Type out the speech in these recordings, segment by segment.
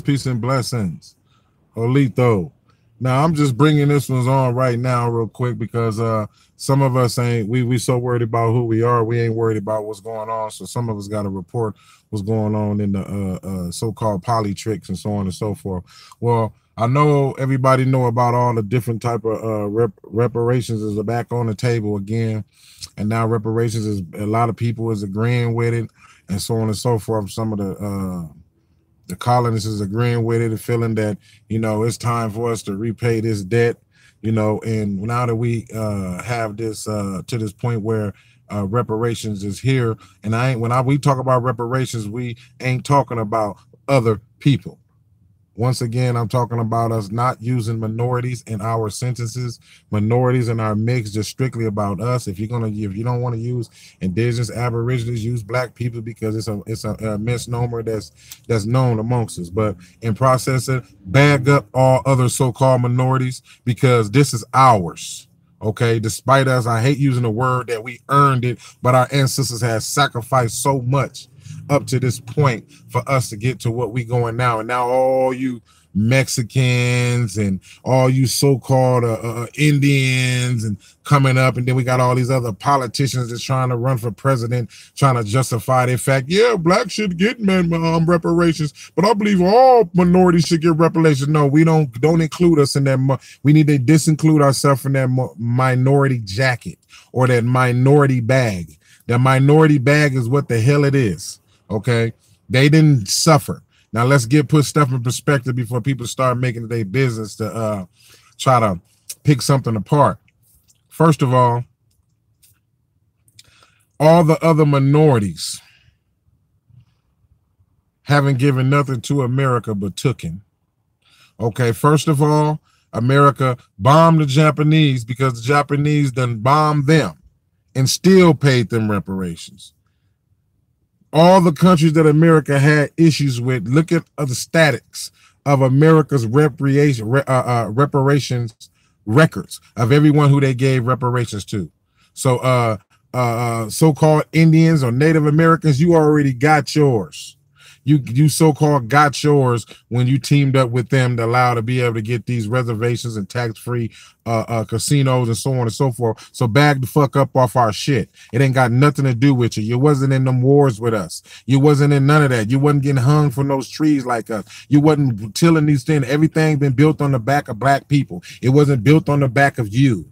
peace and blessings. Olito. Now I'm just bringing this one's on right now, real quick, because uh some of us ain't we we so worried about who we are, we ain't worried about what's going on. So some of us got to report what's going on in the uh, uh so-called politics and so on and so forth. Well, I know everybody know about all the different type of uh rep- reparations is back on the table again, and now reparations is a lot of people is agreeing with it, and so on and so forth. Some of the uh the colonists is agreeing with it and feeling that you know it's time for us to repay this debt you know and now that we uh have this uh to this point where uh reparations is here and i ain't when i we talk about reparations we ain't talking about other people once again, I'm talking about us not using minorities in our sentences, minorities in our mix, just strictly about us. If you're gonna, if you don't want to use indigenous, aborigines, use black people because it's a it's a, a misnomer that's that's known amongst us. But in processing, bag up all other so-called minorities because this is ours. Okay, despite us, I hate using the word that we earned it, but our ancestors have sacrificed so much up to this point for us to get to what we going now. And now all you Mexicans and all you so-called uh, uh, Indians and coming up, and then we got all these other politicians that's trying to run for president, trying to justify the fact, yeah, black should get men um, reparations, but I believe all minorities should get reparations. No, we don't don't include us in that. We need to disinclude ourselves from that minority jacket or that minority bag. That minority bag is what the hell it is. Okay, they didn't suffer. Now let's get put stuff in perspective before people start making their business to uh try to pick something apart. First of all, all the other minorities haven't given nothing to America but tooken. Okay, first of all, America bombed the Japanese because the Japanese then bombed them and still paid them reparations all the countries that America had issues with. Look at the statics of America's reparation, uh, uh, reparations records of everyone who they gave reparations to. So, uh, uh, uh, so-called Indians or Native Americans, you already got yours you you so-called got yours when you teamed up with them to allow to be able to get these reservations and tax-free uh, uh, casinos and so on and so forth. So bag the fuck up off our shit. It ain't got nothing to do with you. You wasn't in them wars with us. You wasn't in none of that. You wasn't getting hung from those trees like us. You wasn't tilling these things. Everything been built on the back of black people. It wasn't built on the back of you.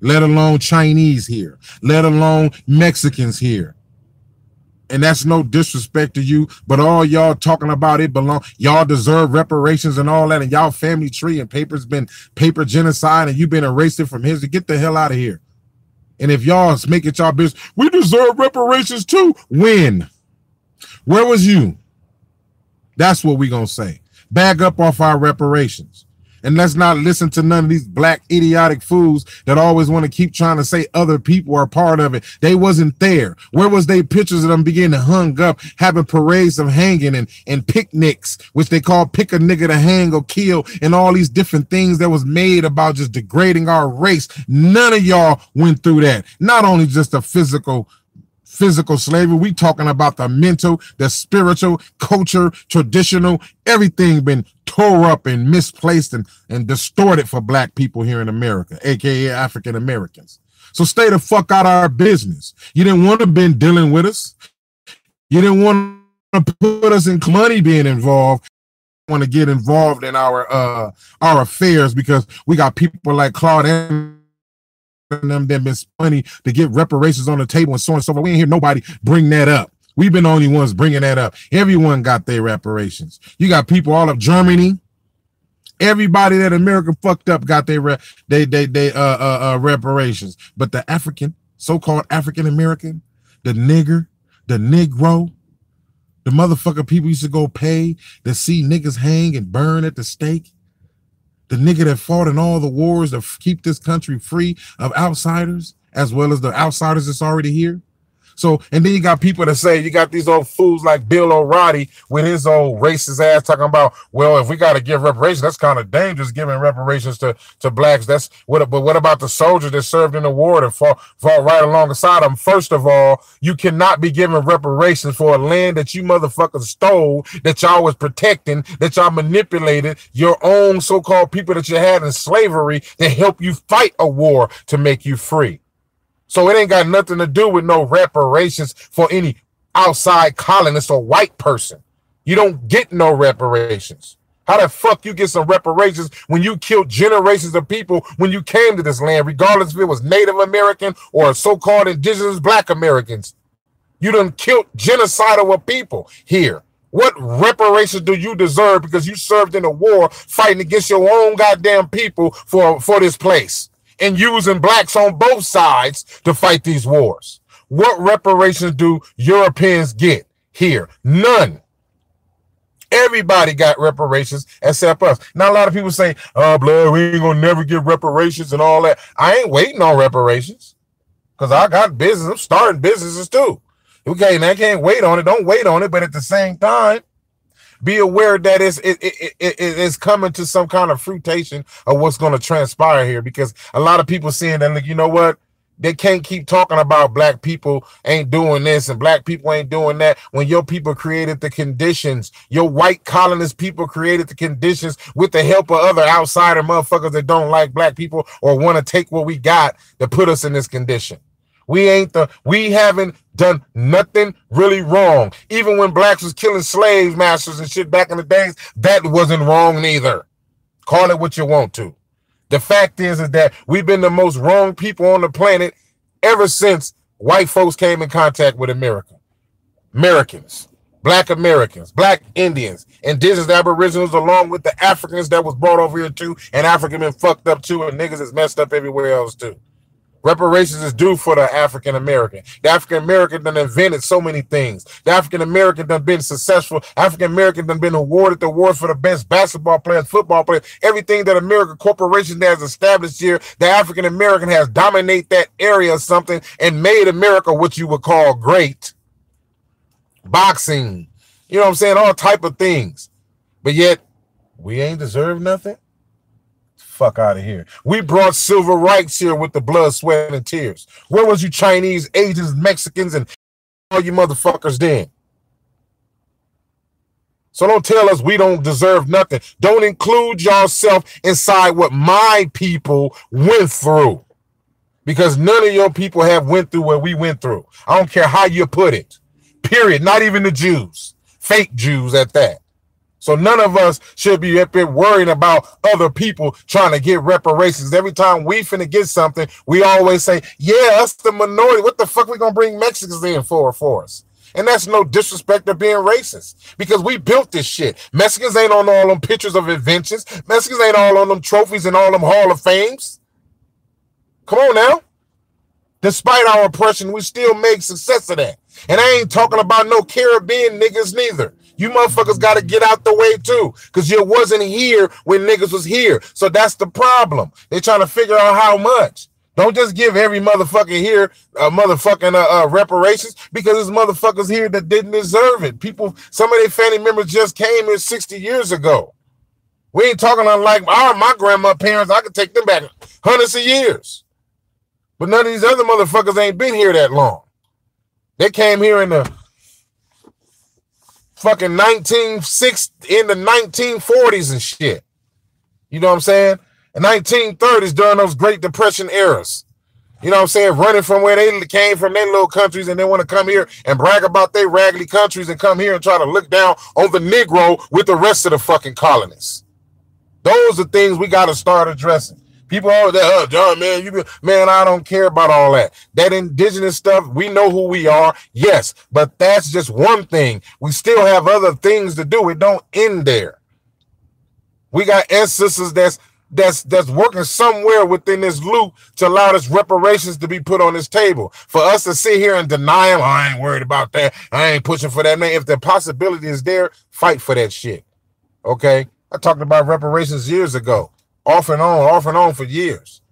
Let alone Chinese here. Let alone Mexicans here and that's no disrespect to you, but all y'all talking about it belong. Y'all deserve reparations and all that, and y'all family tree and paper's been paper genocide, and you've been erased from history. Get the hell out of here. And if y'all make it y'all business, we deserve reparations too. When? Where was you? That's what we gonna say. Bag up off our reparations. And let's not listen to none of these black idiotic fools that always want to keep trying to say other people are part of it. They wasn't there. Where was they pictures of them beginning to hung up, having parades of hanging and, and picnics, which they call pick a nigga to hang or kill, and all these different things that was made about just degrading our race. None of y'all went through that. Not only just a physical physical slavery. We talking about the mental, the spiritual, culture, traditional, everything been tore up and misplaced and, and distorted for black people here in America, aka African Americans. So stay the fuck out of our business. You didn't want to been dealing with us. You didn't want to put us in money being involved. Want to get involved in our uh our affairs because we got people like Claude them that been money to get reparations on the table and so on and so forth. We ain't hear nobody bring that up. We've been the only ones bringing that up. Everyone got their reparations. You got people all of Germany. Everybody that America fucked up got their they they they uh, uh uh reparations. But the African, so-called African American, the nigger, the Negro, the motherfucker people used to go pay to see niggas hang and burn at the stake. The nigga that fought in all the wars to keep this country free of outsiders, as well as the outsiders that's already here. So, and then you got people that say you got these old fools like Bill O'Reilly with his old racist ass talking about, well, if we got to give reparations, that's kind of dangerous giving reparations to to blacks. That's what. But what about the soldiers that served in the war and fought fought right alongside them? First of all, you cannot be giving reparations for a land that you motherfuckers stole, that y'all was protecting, that y'all manipulated your own so-called people that you had in slavery to help you fight a war to make you free. So it ain't got nothing to do with no reparations for any outside colonist or white person. You don't get no reparations. How the fuck you get some reparations when you killed generations of people when you came to this land, regardless if it was Native American or so-called indigenous black Americans? You done killed genocidal people here. What reparations do you deserve because you served in a war fighting against your own goddamn people for, for this place? And using blacks on both sides to fight these wars. What reparations do Europeans get here? None. Everybody got reparations except us. Now, a lot of people say, oh, blood, we ain't gonna never get reparations and all that. I ain't waiting on reparations because I got business. I'm starting businesses too. Okay, and I can't wait on it. Don't wait on it. But at the same time, be aware that it's it, it, it, it's coming to some kind of fruitation of what's going to transpire here because a lot of people saying that like you know what? They can't keep talking about black people ain't doing this and black people ain't doing that. When your people created the conditions your white colonist people created the conditions with the help of other outsider motherfuckers that don't like black people or want to take what we got to put us in this condition we ain't the we haven't done nothing really wrong. Even when blacks was killing slave masters and shit back in the days, that wasn't wrong neither. Call it what you want to. The fact is, is that we've been the most wrong people on the planet ever since white folks came in contact with America. Americans, black Americans, black Indians, indigenous aboriginals, along with the Africans that was brought over here too, and African been fucked up too, and niggas is messed up everywhere else too. Reparations is due for the African American. The African American done invented so many things. The African American done been successful. African American done been awarded the award for the best basketball players, football players, everything that American corporation has established here. The African American has dominate that area or something and made America what you would call great. Boxing, you know what I'm saying? All type of things. But yet we ain't deserve nothing fuck out of here. We brought civil rights here with the blood, sweat, and tears. Where was you Chinese, Asians, Mexicans, and all you motherfuckers then? So don't tell us we don't deserve nothing. Don't include yourself inside what my people went through. Because none of your people have went through what we went through. I don't care how you put it. Period. Not even the Jews. Fake Jews at that. So none of us should be up here worrying about other people trying to get reparations. Every time we finna get something, we always say, yeah, us the minority. What the fuck we gonna bring Mexicans in for for us? And that's no disrespect of being racist because we built this shit. Mexicans ain't on all them pictures of inventions. Mexicans ain't all on them trophies and all them Hall of Fames. Come on now. Despite our oppression, we still make success of that. And I ain't talking about no Caribbean niggas neither. You motherfuckers got to get out the way too, because you wasn't here when niggas was here. So that's the problem. They trying to figure out how much. Don't just give every motherfucker here a motherfucking uh, uh, reparations because there's motherfuckers here that didn't deserve it. People, some of their family members just came here 60 years ago. We ain't talking unlike our my grandma parents. I could take them back hundreds of years. But none of these other motherfuckers ain't been here that long. They came here in the fucking 1960 in the 1940s and shit. You know what I'm saying? The 1930s during those Great Depression eras. You know what I'm saying? Running from where they came from, their little countries, and they want to come here and brag about their raggedy countries and come here and try to look down on the Negro with the rest of the fucking colonists. Those are things we got to start addressing. People are that, oh, John, man, you be, man, I don't care about all that. That indigenous stuff, we know who we are, yes, but that's just one thing. We still have other things to do. It don't end there. We got ancestors that's that's that's working somewhere within this loop to allow this reparations to be put on this table. For us to sit here and deny them, I ain't worried about that. I ain't pushing for that. Man, if the possibility is there, fight for that shit. Okay. I talked about reparations years ago off and on, off and on for years.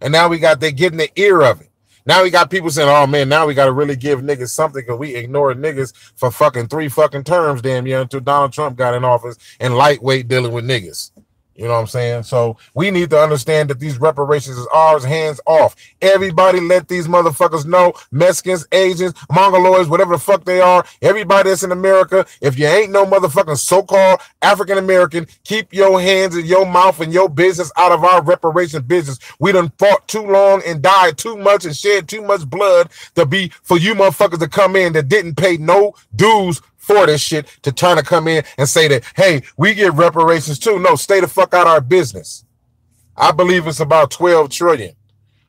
And now we got they getting the ear of it. Now we got people saying, "Oh man, now we got to really give niggas something because we ignored niggas for fucking three fucking terms, damn yeah, until Donald Trump got in office and lightweight dealing with niggas." You know what I'm saying? So we need to understand that these reparations is ours, hands off. Everybody let these motherfuckers know, Mexicans, Asians, Mongoloids, whatever the fuck they are, everybody that's in America, if you ain't no motherfucking so-called African American, keep your hands and your mouth and your business out of our reparation business. We done fought too long and died too much and shed too much blood to be for you motherfuckers to come in that didn't pay no dues for this shit to try to come in and say that, hey, we get reparations too. No, stay the fuck out our business. I believe it's about 12 trillion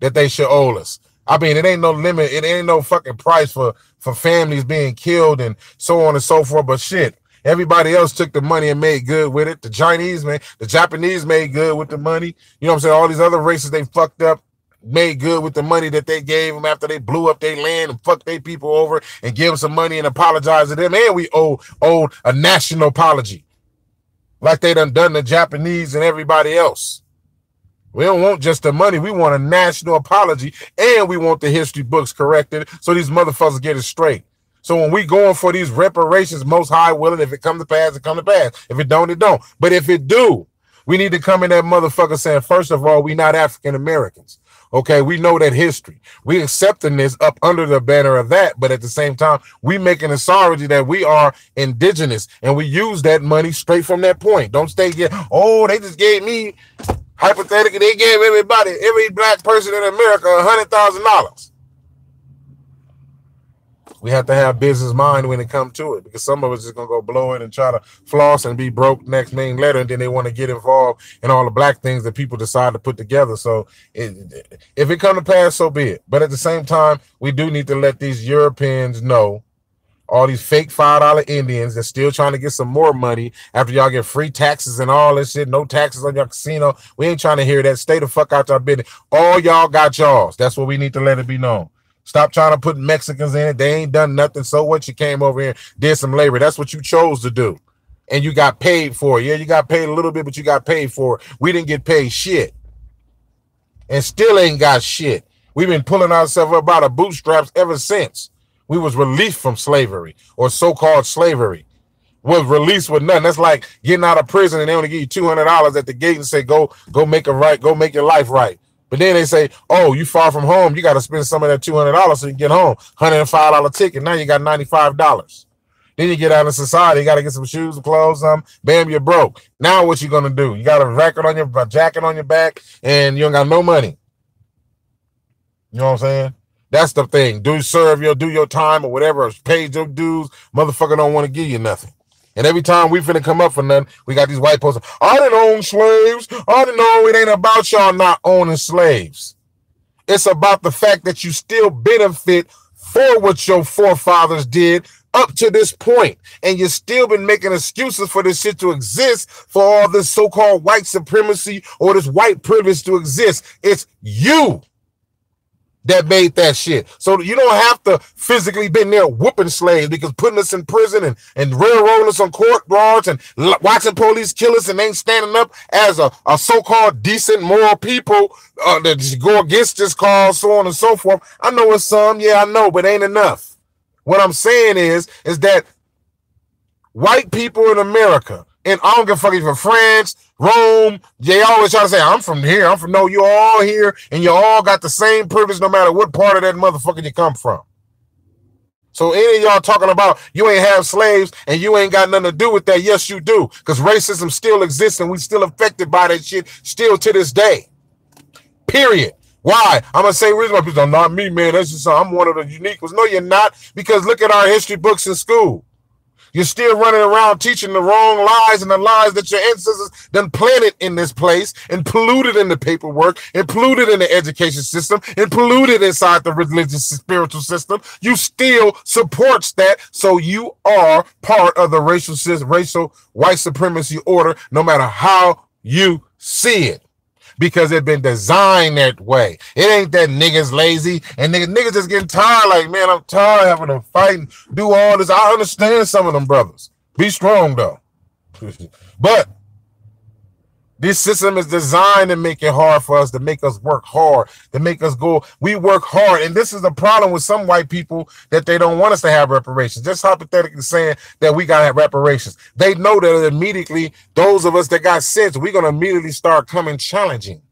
that they should owe us. I mean, it ain't no limit, it ain't no fucking price for for families being killed and so on and so forth. But shit, everybody else took the money and made good with it. The Chinese man, the Japanese made good with the money. You know what I'm saying? All these other races they fucked up made good with the money that they gave them after they blew up their land and fucked their people over and give them some money and apologize to them. And we owe owed a national apology. Like they done done the Japanese and everybody else. We don't want just the money. We want a national apology and we want the history books corrected so these motherfuckers get it straight. So when we going for these reparations, most high willing, if it come to pass, it come to pass. If it don't, it don't. But if it do, we need to come in that motherfucker saying, first of all, we not African Americans. Okay, we know that history. We accepting this up under the banner of that, but at the same time, we making a sorority that we are indigenous and we use that money straight from that point. Don't stay here. Oh, they just gave me hypothetically, they gave everybody, every black person in America a hundred thousand dollars we have to have business mind when it comes to it because some of us is gonna go blow it and try to floss and be broke next main letter, and then they want to get involved in all the black things that people decide to put together. So it, if it come to pass, so be it. But at the same time, we do need to let these Europeans know. All these fake five dollar Indians that still trying to get some more money after y'all get free taxes and all this shit, no taxes on your casino. We ain't trying to hear that. Stay the fuck out your business. All y'all got y'all's. That's what we need to let it be known. Stop trying to put Mexicans in it. They ain't done nothing. So what? You came over here, did some labor. That's what you chose to do. And you got paid for it. Yeah, you got paid a little bit, but you got paid for it. We didn't get paid shit. And still ain't got shit. We've been pulling ourselves up out of bootstraps ever since. We was released from slavery or so-called slavery. Was released with nothing. That's like getting out of prison and they only give you two hundred dollars at the gate and say, "Go, go make it right. Go make your life right." But then they say, oh, you far from home. You got to spend some of that $200 so you get home. $105 ticket. Now you got $95. Then you get out of society. You got to get some shoes and clothes. Um, bam, you're broke. Now what you going to do? You got a record on your jacket on your back and you don't got no money. You know what I'm saying? That's the thing. Do serve your do your time or whatever. Pay your dues. Motherfucker don't want to give you nothing. And every time we finna come up for nothing, we got these white posters. I didn't own slaves. I didn't know it ain't about y'all not owning slaves. It's about the fact that you still benefit for what your forefathers did up to this point, and you've still been making excuses for this shit to exist, for all this so-called white supremacy or this white privilege to exist. It's you that made that shit. So you don't have to physically been there whooping slaves because putting us in prison and, and railroading us on court rods and l- watching police kill us and ain't standing up as a, a so-called decent moral people uh, that go against this cause, so on and so forth. I know it's some, yeah, I know, but ain't enough. What I'm saying is, is that white people in America, and I don't give a fuck if you're from France, Rome. They always try to say, I'm from here. I'm from no, you all here, and you all got the same privilege no matter what part of that motherfucker you come from. So any of y'all talking about you ain't have slaves and you ain't got nothing to do with that, yes, you do. Because racism still exists and we still affected by that shit still to this day. Period. Why? I'm gonna say reason why people are not me, man. That's just I'm one of the unique ones. No, you're not, because look at our history books in school. You're still running around teaching the wrong lies and the lies that your ancestors done planted in this place and polluted in the paperwork and polluted in the education system and polluted inside the religious spiritual system. You still supports that. So you are part of the racial racial white supremacy order, no matter how you see it because it been designed that way. It ain't that niggas lazy and niggas, niggas just getting tired. Like, man, I'm tired having to fight and do all this. I understand some of them brothers. Be strong though. but This system is designed to make it hard for us, to make us work hard, to make us go. We work hard. And this is the problem with some white people that they don't want us to have reparations. Just hypothetically saying that we got to have reparations. They know that immediately, those of us that got sense, we're going to immediately start coming challenging.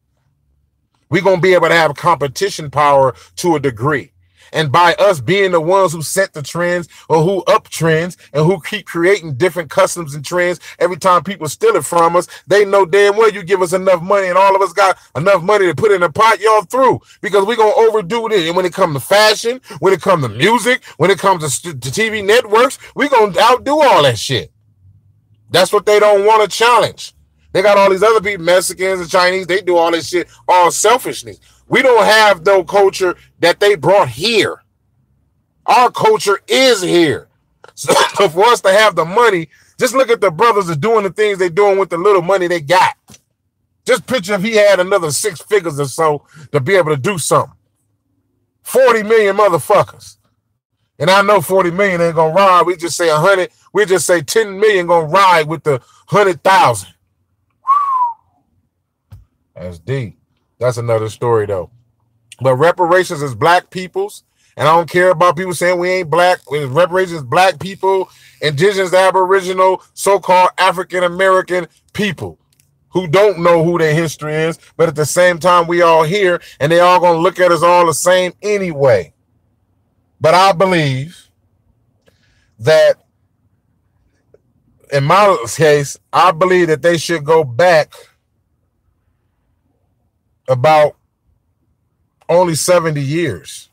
We're going to be able to have competition power to a degree. And by us being the ones who set the trends or who up trends and who keep creating different customs and trends every time people steal it from us, they know damn well you give us enough money and all of us got enough money to put in the pot, y'all through because we're going to overdo this. And when it comes to fashion, when it comes to music, when it comes to, to TV networks, we're going to outdo all that shit. That's what they don't want to challenge. They got all these other people, Mexicans and Chinese, they do all this shit, all selfishness. We don't have no culture that they brought here. Our culture is here. So for us to have the money, just look at the brothers that doing the things they're doing with the little money they got. Just picture if he had another six figures or so to be able to do something. 40 million motherfuckers. And I know 40 million ain't gonna ride. We just say 100, we just say 10 million gonna ride with the 100,000. That's deep. That's another story though. But reparations is black people's, and I don't care about people saying we ain't black. Reparations black people, indigenous, aboriginal, so-called African American people who don't know who their history is, but at the same time, we all here, and they all gonna look at us all the same anyway. But I believe that in my case, I believe that they should go back about only 70 years.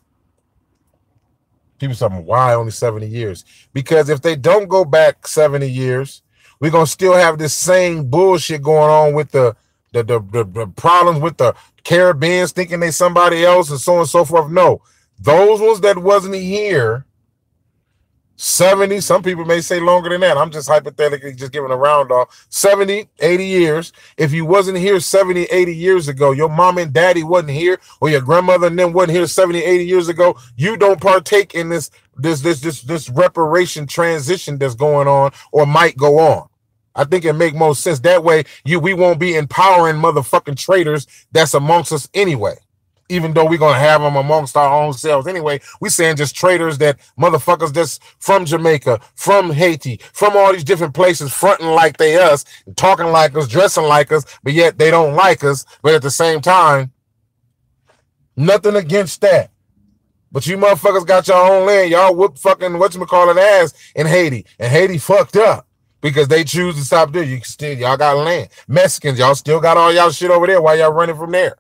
People saying, why only 70 years? Because if they don't go back 70 years, we're gonna still have this same bullshit going on with the the, the, the, the problems with the Caribbeans thinking they somebody else and so on and so forth. No, those ones that wasn't here 70, some people may say longer than that. I'm just hypothetically just giving a round off 70, 80 years. If you wasn't here 70, 80 years ago, your mom and daddy wasn't here, or your grandmother and them wasn't here 70, 80 years ago, you don't partake in this this this this this reparation transition that's going on or might go on. I think it make most sense. That way, you we won't be empowering motherfucking traitors that's amongst us anyway even though we're gonna have them amongst our own selves anyway. We saying just traitors that motherfuckers that's from Jamaica, from Haiti, from all these different places, fronting like they us, talking like us, dressing like us, but yet they don't like us. But at the same time, nothing against that. But you motherfuckers got your own land. Y'all whoop fucking whatchamacallit ass in Haiti. And Haiti fucked up because they choose to stop there. You still y'all got land. Mexicans, y'all still got all y'all shit over there while y'all running from there.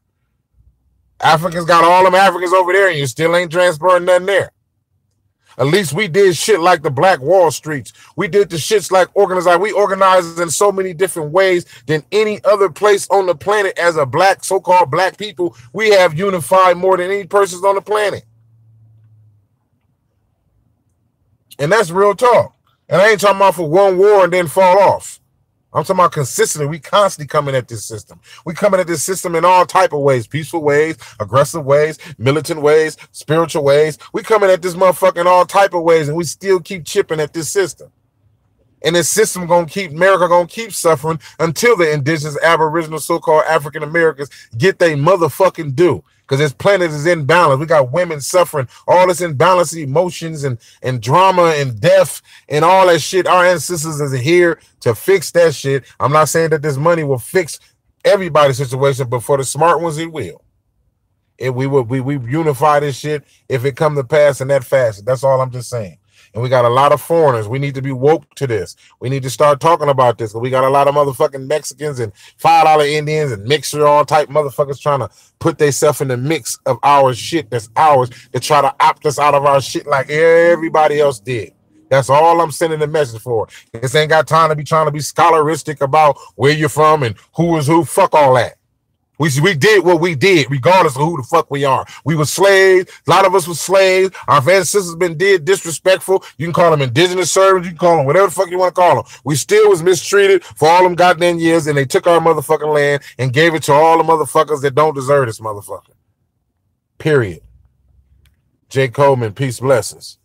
Africans got all them Africans over there, and you still ain't transporting nothing there. At least we did shit like the Black Wall Streets. We did the shits like organized. We organized in so many different ways than any other place on the planet as a black, so-called black people. We have unified more than any persons on the planet. And that's real talk. And I ain't talking about for one war and then fall off. I'm talking about consistently. We constantly coming at this system. We coming at this system in all type of ways: peaceful ways, aggressive ways, militant ways, spiritual ways. We coming at this motherfucker in all type of ways, and we still keep chipping at this system. And this system gonna keep America gonna keep suffering until the indigenous, aboriginal, so-called African Americans get their motherfucking due because this planet is in balance. We got women suffering all this imbalance, emotions and and drama and death and all that shit. Our ancestors is here to fix that shit. I'm not saying that this money will fix everybody's situation, but for the smart ones, it will. If we would we we unify this shit if it come to pass in that fashion. That's all I'm just saying. And we got a lot of foreigners. We need to be woke to this. We need to start talking about this. We got a lot of motherfucking Mexicans and five dollar Indians and mixer all type motherfuckers trying to put themselves in the mix of our shit that's ours to try to opt us out of our shit like everybody else did. That's all I'm sending the message for. This ain't got time to be trying to be scholaristic about where you're from and who is who. Fuck all that. We we did what we did, regardless of who the fuck we are. We were slaves. A lot of us were slaves. Our ancestors been did disrespectful. You can call them indigenous servants. You can call them whatever the fuck you want to call them. We still was mistreated for all them goddamn years, and they took our motherfucking land and gave it to all the motherfuckers that don't deserve this motherfucker. Period. Jay Coleman, peace, blessings.